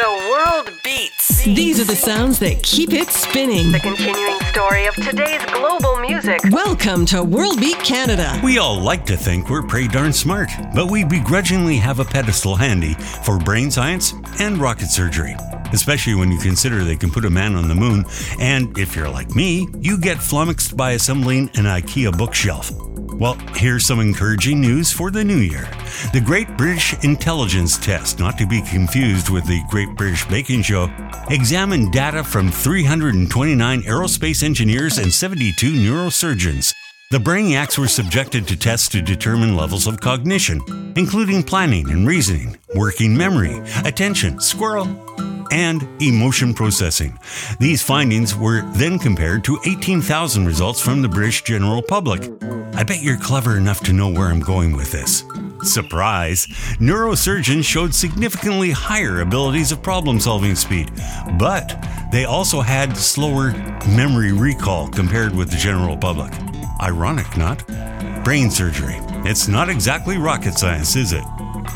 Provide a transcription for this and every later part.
The world beats. These are the sounds that keep it spinning. The continuing story of today's global music. Welcome to World Beat Canada. We all like to think we're pretty darn smart, but we begrudgingly have a pedestal handy for brain science and rocket surgery. Especially when you consider they can put a man on the moon, and if you're like me, you get flummoxed by assembling an IKEA bookshelf. Well, here's some encouraging news for the new year. The Great British Intelligence Test, not to be confused with the Great British Baking Show, examined data from 329 aerospace engineers and 72 neurosurgeons. The Brainiacs were subjected to tests to determine levels of cognition, including planning and reasoning, working memory, attention, squirrel, and emotion processing. These findings were then compared to 18,000 results from the British general public. I bet you're clever enough to know where I'm going with this. Surprise! Neurosurgeons showed significantly higher abilities of problem solving speed, but they also had slower memory recall compared with the general public. Ironic, not? Brain surgery. It's not exactly rocket science, is it?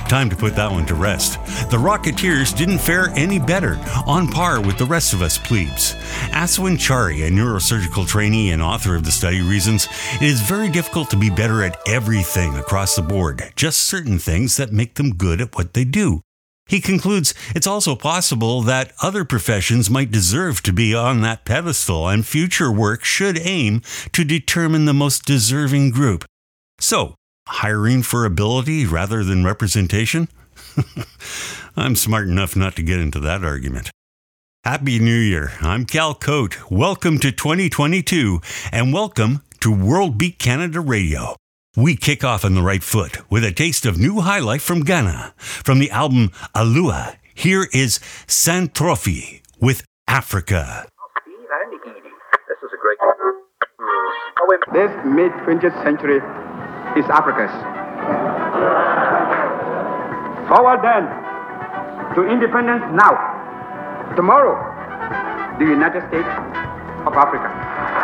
Time to put that one to rest. The Rocketeers didn't fare any better, on par with the rest of us plebes. Aswin Chari, a neurosurgical trainee and author of the study, reasons it is very difficult to be better at everything across the board, just certain things that make them good at what they do. He concludes it's also possible that other professions might deserve to be on that pedestal, and future work should aim to determine the most deserving group. So, hiring for ability rather than representation? I'm smart enough not to get into that argument. Happy New Year. I'm Cal Koat. Welcome to 2022 and welcome to World Beat Canada Radio. We kick off on the right foot with a taste of new highlife from Ghana. From the album Alewa, here is Santrofi with Africa. This mid 20th century is Africa's. Forward then to independence now. Tomorrow, the United States of Africa.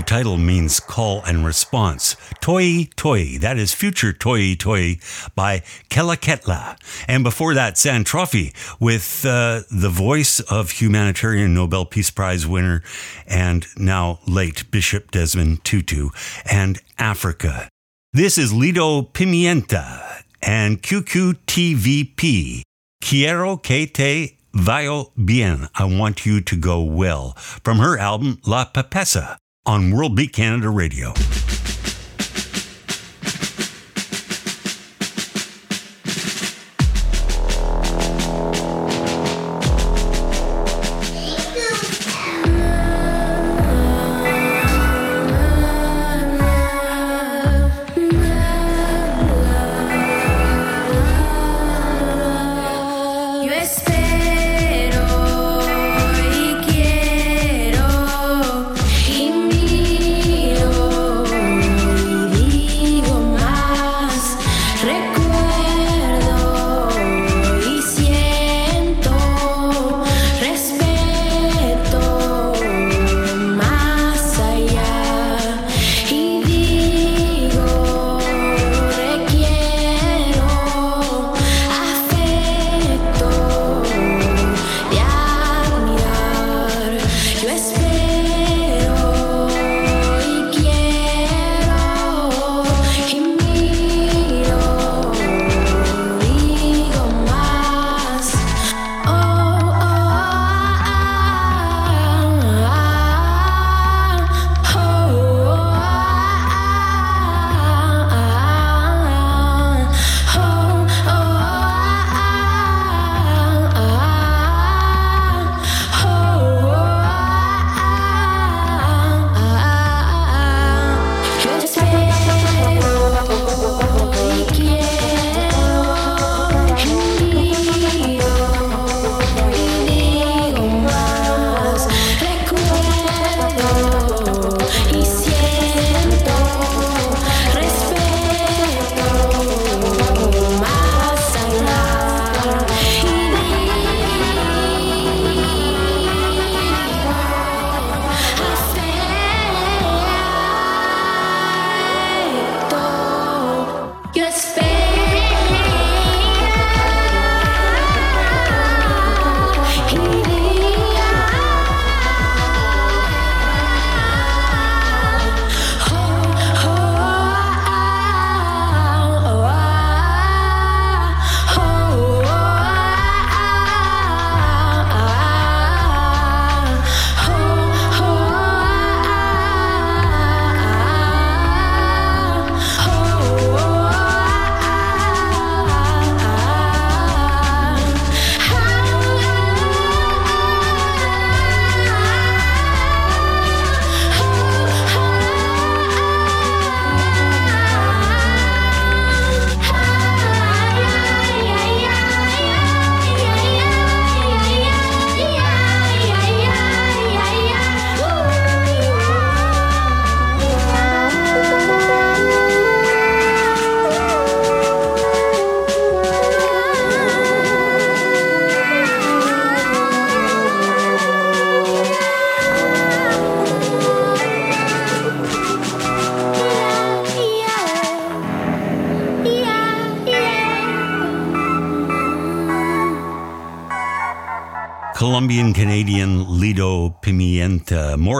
The title means call and response. Toyi Toyi, that is future Toyi Toyi by Keleketla. And before that, Santrofi with uh, the voice of humanitarian Nobel Peace Prize winner and now late Bishop Desmond Tutu and Africa. This is Lido Pimienta and QQTVB. Quiero que te vaya bien. I want you to go well. From her album La Papessa on World Beat Canada Radio.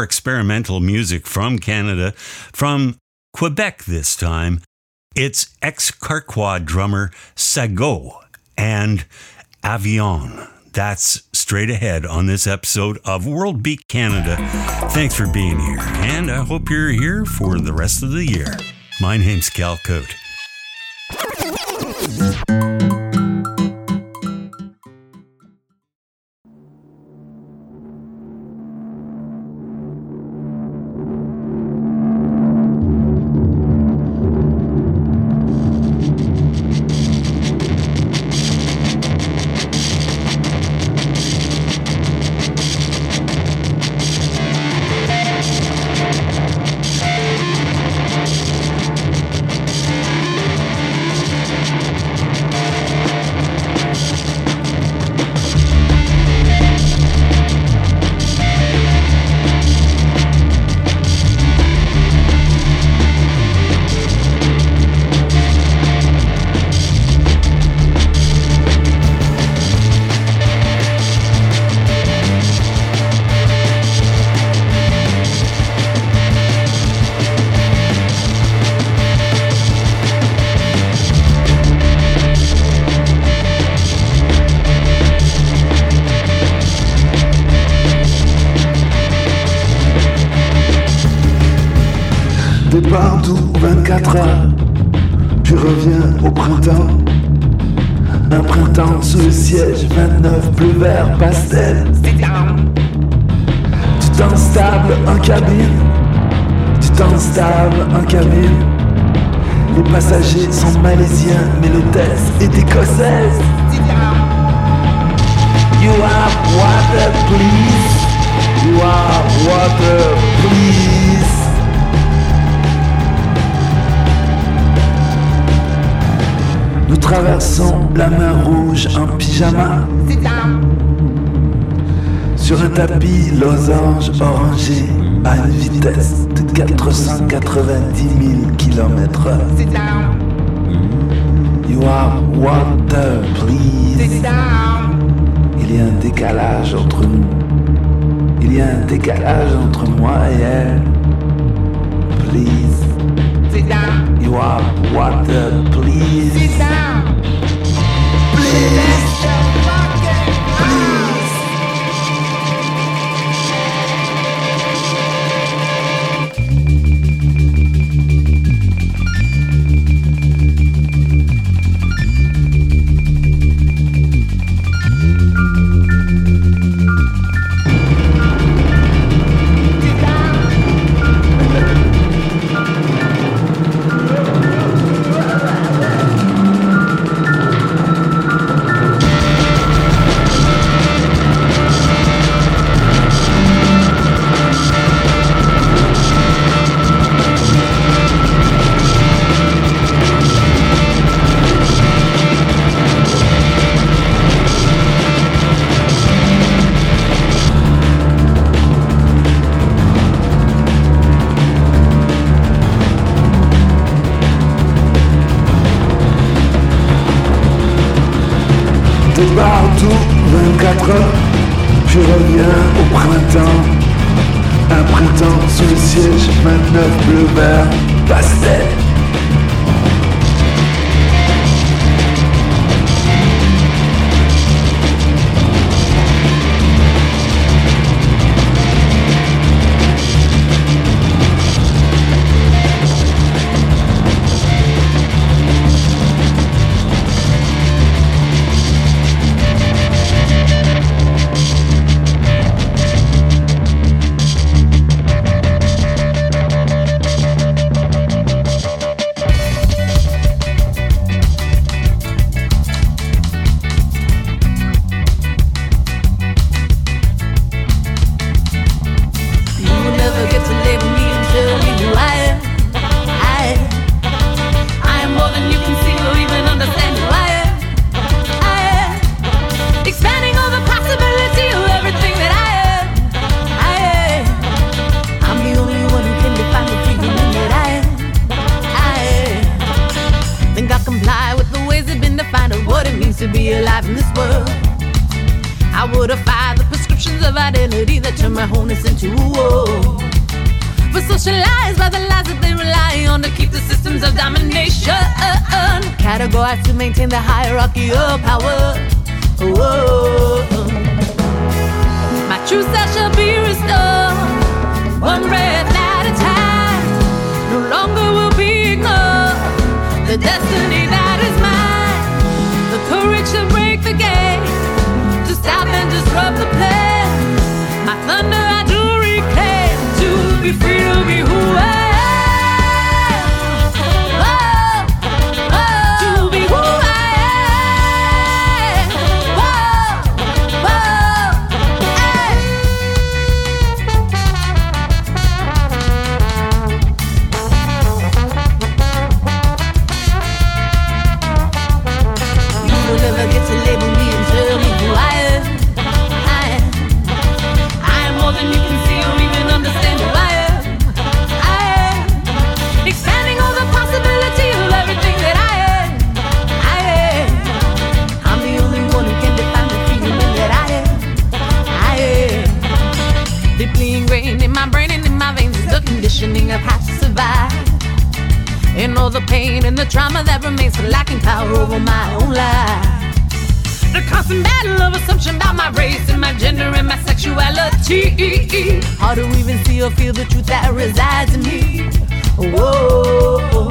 More experimental music from Canada, from Quebec this time. It's ex Karkwa drummer Sagot and Avion. That's straight ahead on this episode of World Beat Canada. Thanks for being here, and I hope you're here for the rest of the year. My name's Cal Koat. 8 losanges orangés à une vitesse de 490 000 km. You are water, please. Il y a un décalage entre nous. Il y a un décalage entre moi et elle. Please. You are water, please. Please. all the pain and the trauma that remains for lacking power over my own life. The constant battle of assumption about my race and my gender and my sexuality. How do we even see or feel the truth that resides in me? Whoa.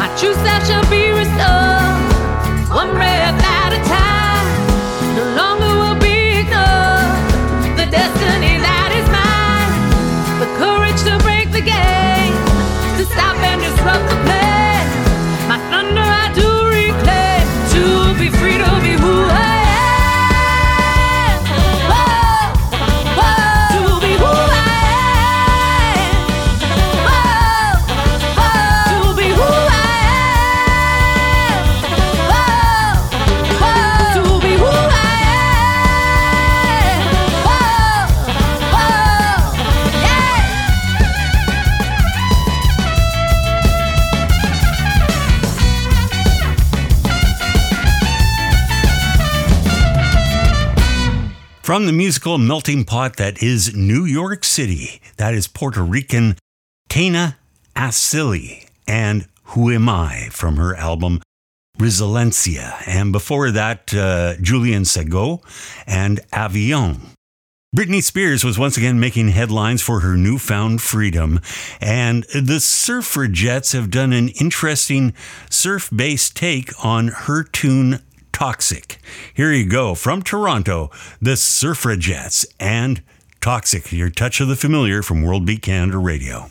My true self shall be restored. One breath. And From the musical melting pot that is New York City, that is Puerto Rican Taina Asili and Who Am I from her album Resiliencia. And before that, uh, Julien Sagot and Avion. Britney Spears was once again making headlines for her newfound freedom, and the Surfrajettes have done an interesting surf based take on her tune Toxic. Here you go from Toronto, the Surfrajettes and Toxic, your touch of the familiar from World Beat Canada Radio.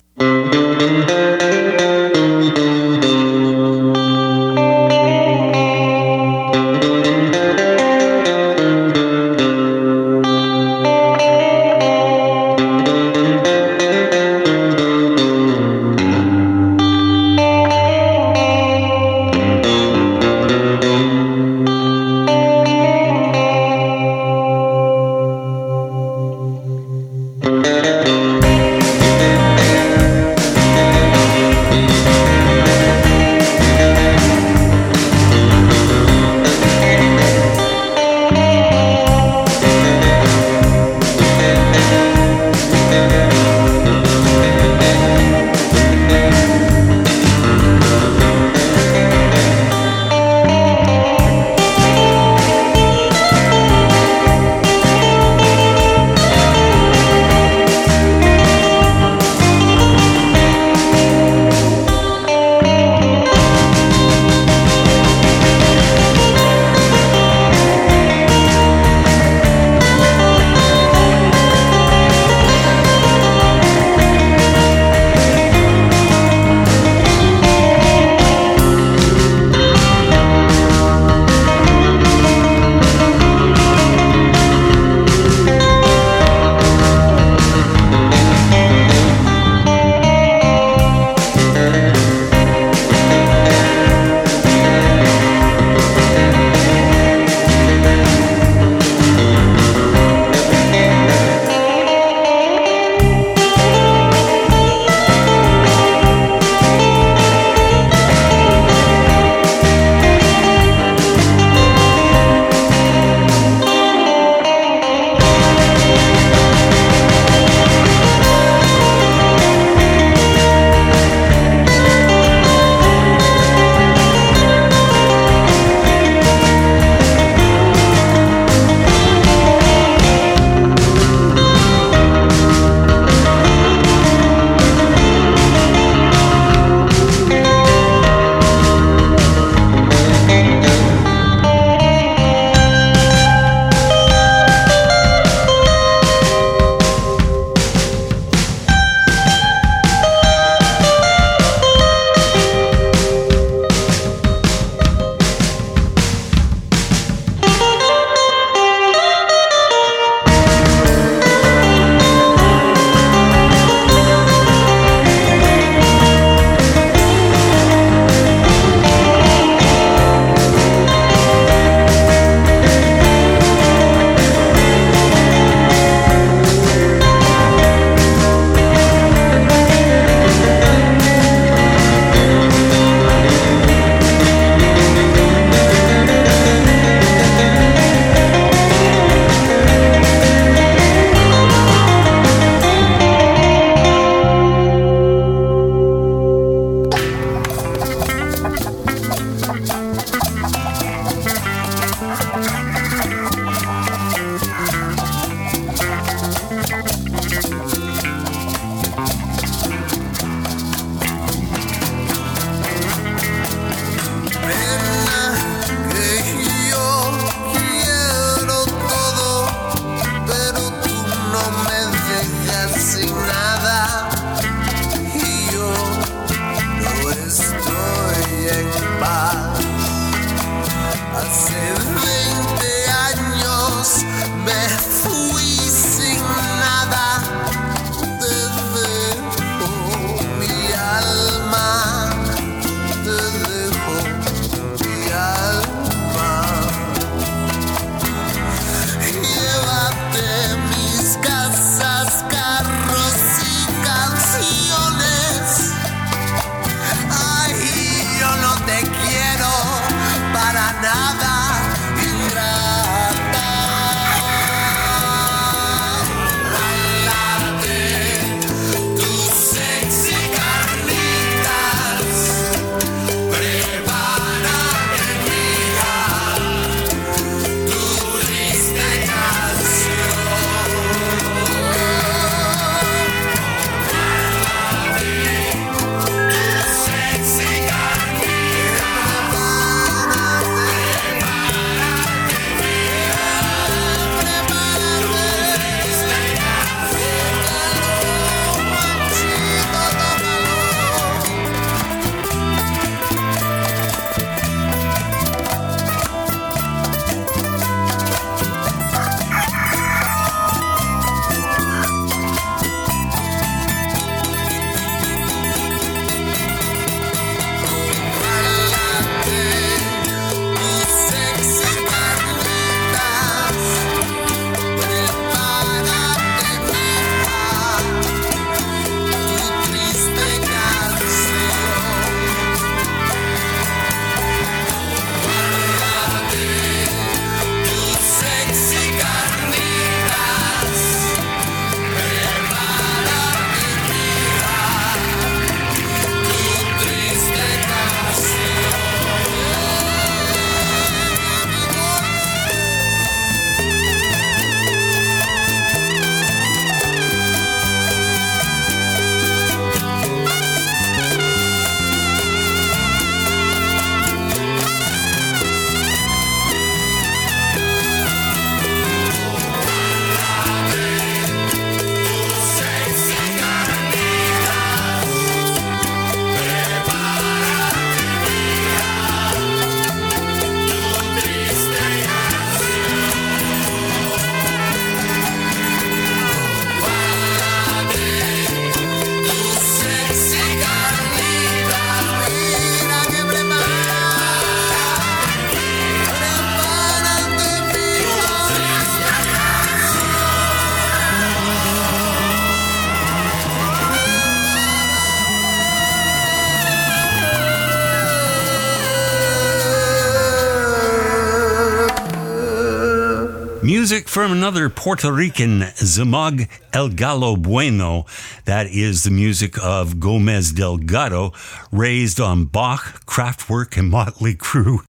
From another Puerto Rican, Zemog El Gallo Bueno. That is the music of Gomez Delgado, raised on Bach, Kraftwerk, and Motley Crue.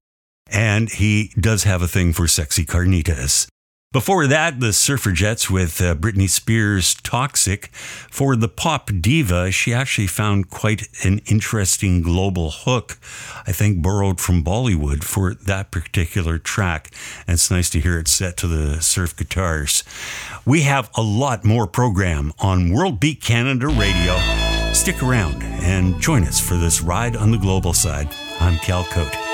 And he does have a thing for sexy carnitas. Before that, the Surfrajettes with uh, Britney Spears' Toxic. For the pop diva, she actually found quite an interesting global hook, I think borrowed from Bollywood for that particular track. And it's nice to hear it set to the surf guitars. We have a lot more program on World Beat Canada Radio. Stick around and join us for this ride on the global side. I'm Cal Koat.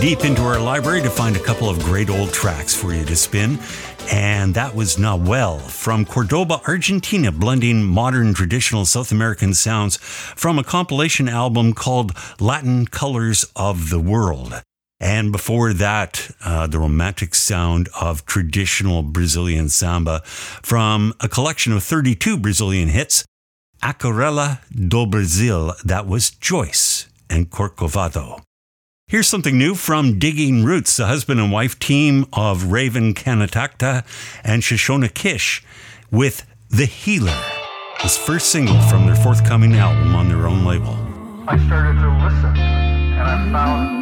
Deep into our library to find a couple of great old tracks for you to spin. And that was Nahual from Cordoba, Argentina, blending modern traditional South American sounds from a compilation album called Latin Colors of the World. And before that, uh, the romantic sound of traditional Brazilian samba from a collection of 32 Brazilian hits, Aquarela do Brasil. That was Joyce and Corcovado. Here's something new from Digging Roots, the husband and wife team of Raven Kanatakta and Shoshona Kish with The Healer, his first single from their forthcoming album on their own label. I started to listen, and I found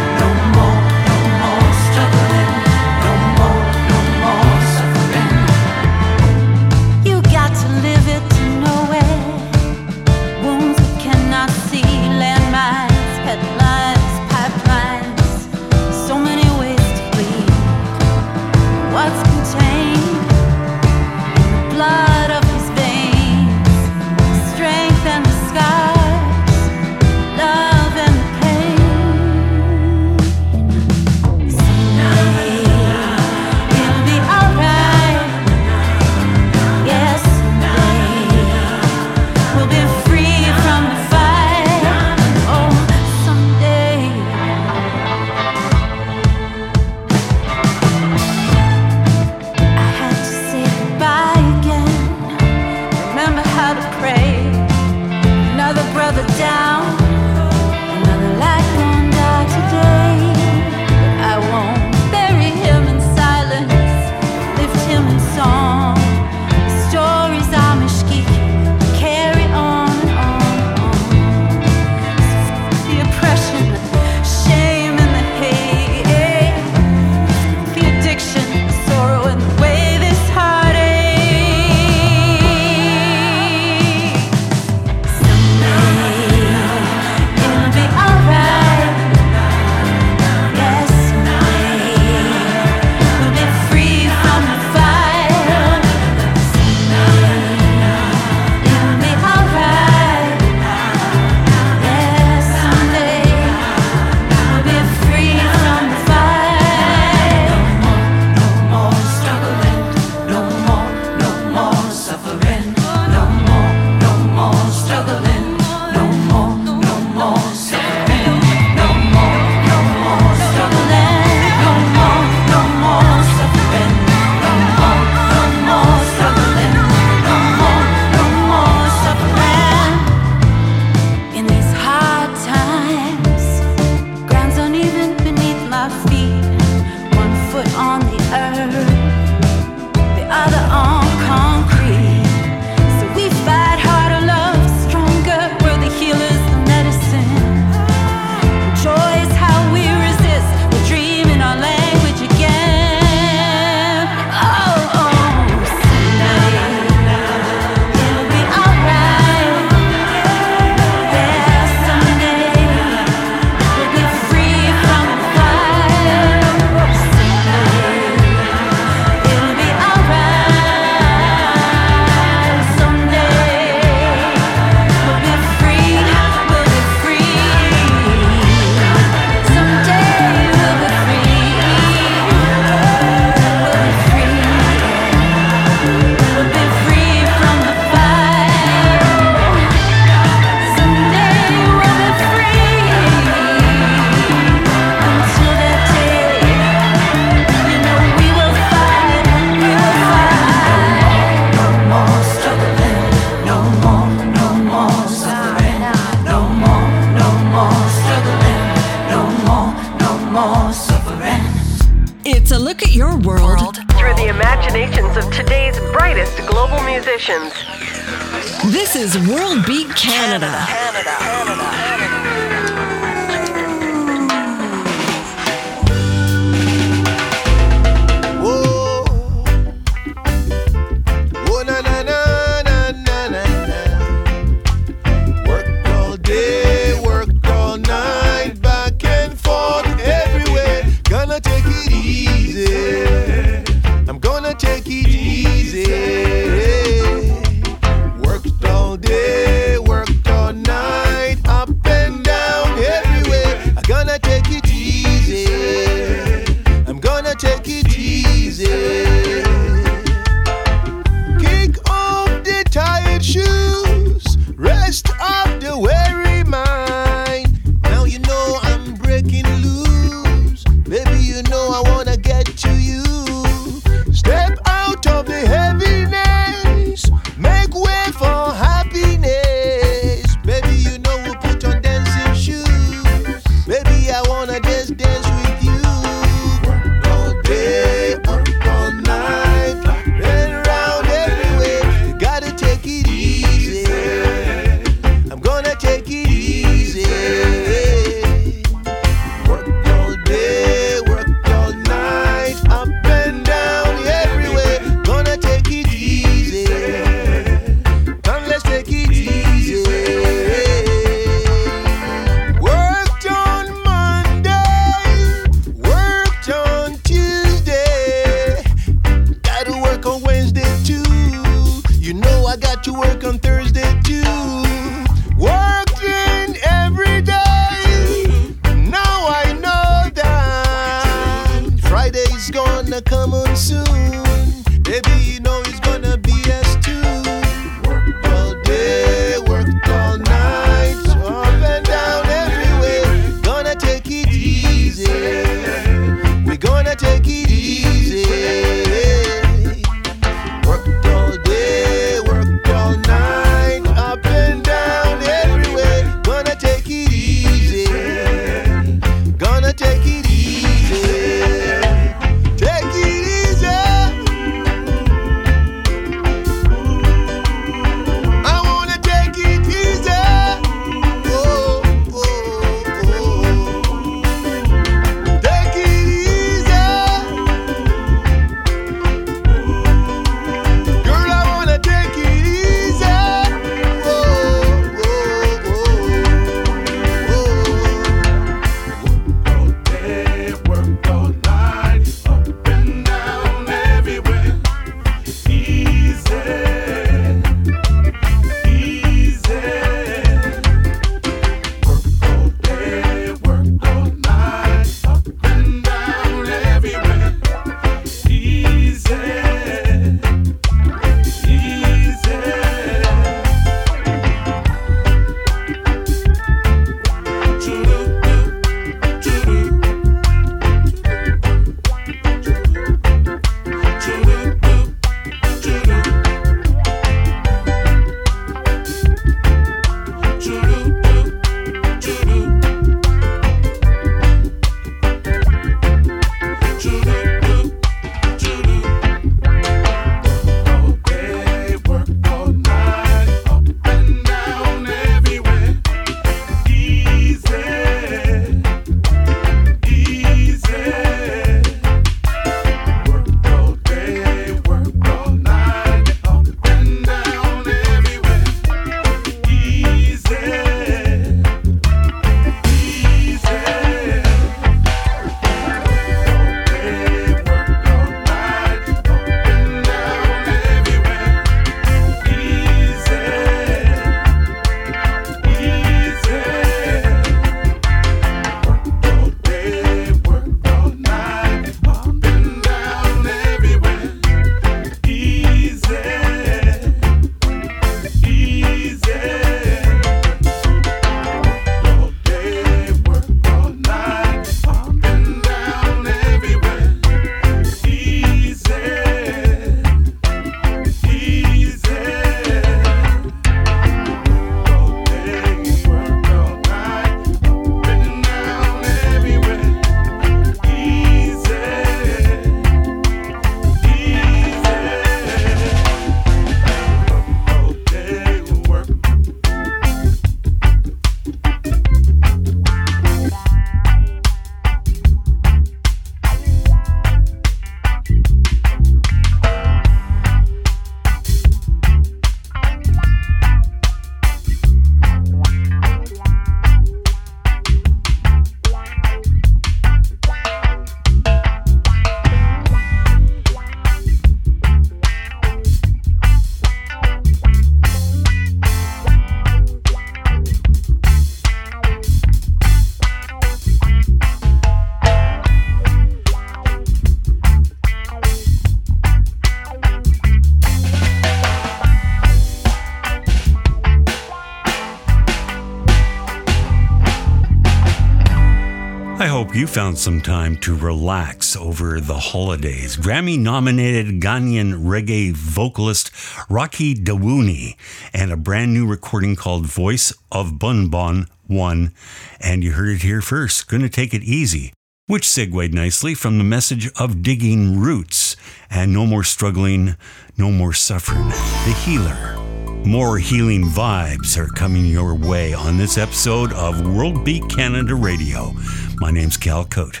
found some time to relax over the holidays. Grammy nominated Ghanaian reggae vocalist Rocky Dawuni and a brand new recording called Voice of Bunbon 1. And you heard it here first. Gonna take it easy, which segued nicely from the message of digging roots and no more struggling, no more suffering. The healer. More healing vibes are coming your way on this episode of World Beat Canada Radio. My name's Cal Koat.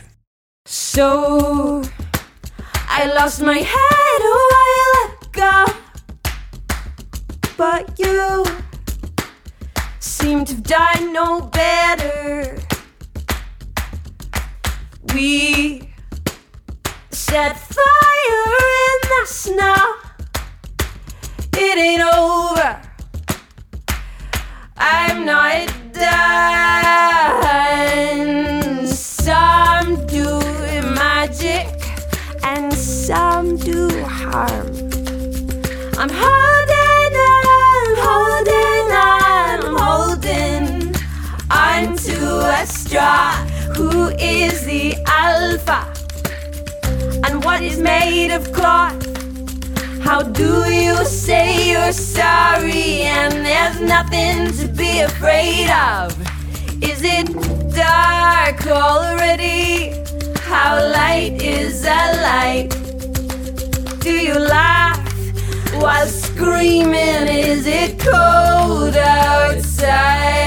So I lost my head a while ago, but you seem to have done no better. We set fire in the snow. It ain't over. I'm not done. Some do magic and some do harm. I'm holding on, holding on, I'm holding on to a straw. Who is the alpha? And what is made of cloth? How do you say you're sorry and there's nothing to be afraid of? Is it dark already? How light is a light? Do you laugh while screaming? Is it cold outside?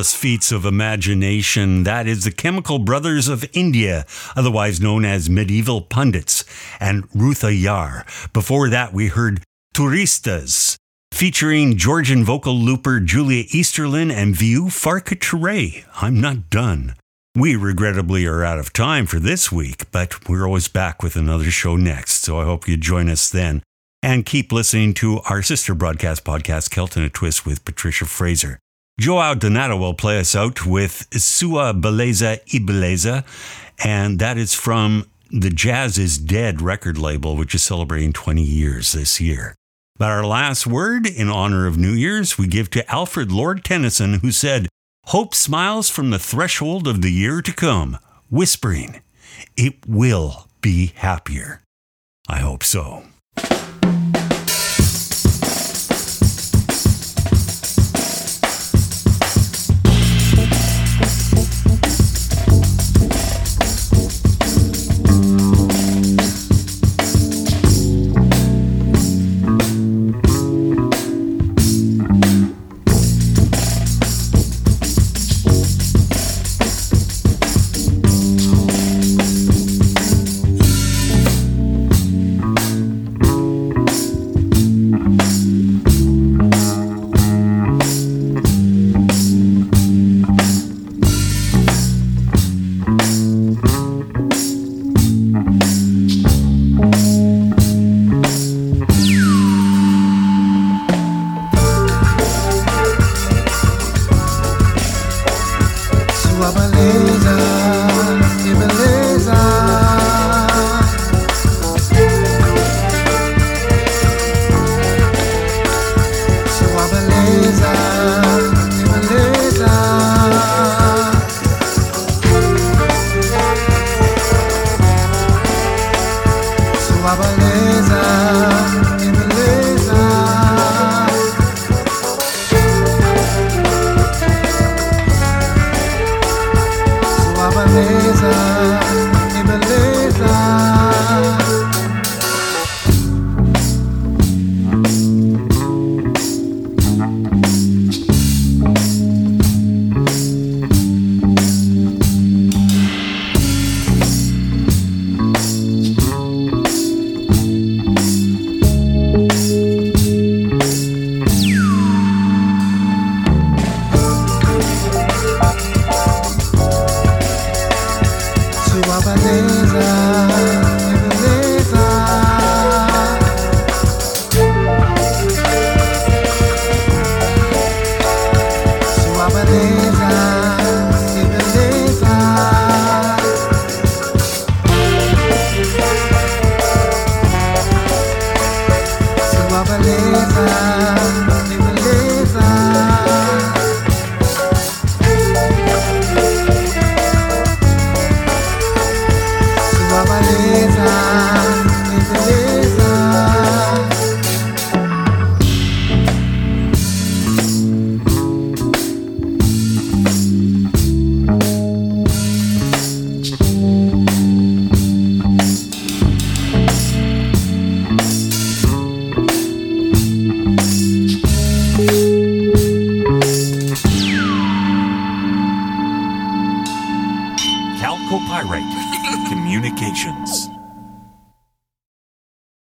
Marvelous feats of imagination. That is the Chemical Brothers of India, otherwise known as MidiVal PunditZ, and Rootha Yaar. Before that, we heard Touristas, featuring Georgian vocal looper Julia Easterlin and Vieux Farka I'm not done. We regrettably are out of time for this week, but we're always back with another show next, so I hope you join us then. And keep listening to our sister broadcast podcast, Kelton a Twist with Patricia Fraser. Joao Donato will play us out with Sua Beleza e Beleza, and that is from the Jazz is Dead record label, which is celebrating 20 years this year. But our last word in honor of New Year's we give to Alfred Lord Tennyson, who said, Hope smiles from the threshold of the year to come, whispering, It will be happier. I hope so.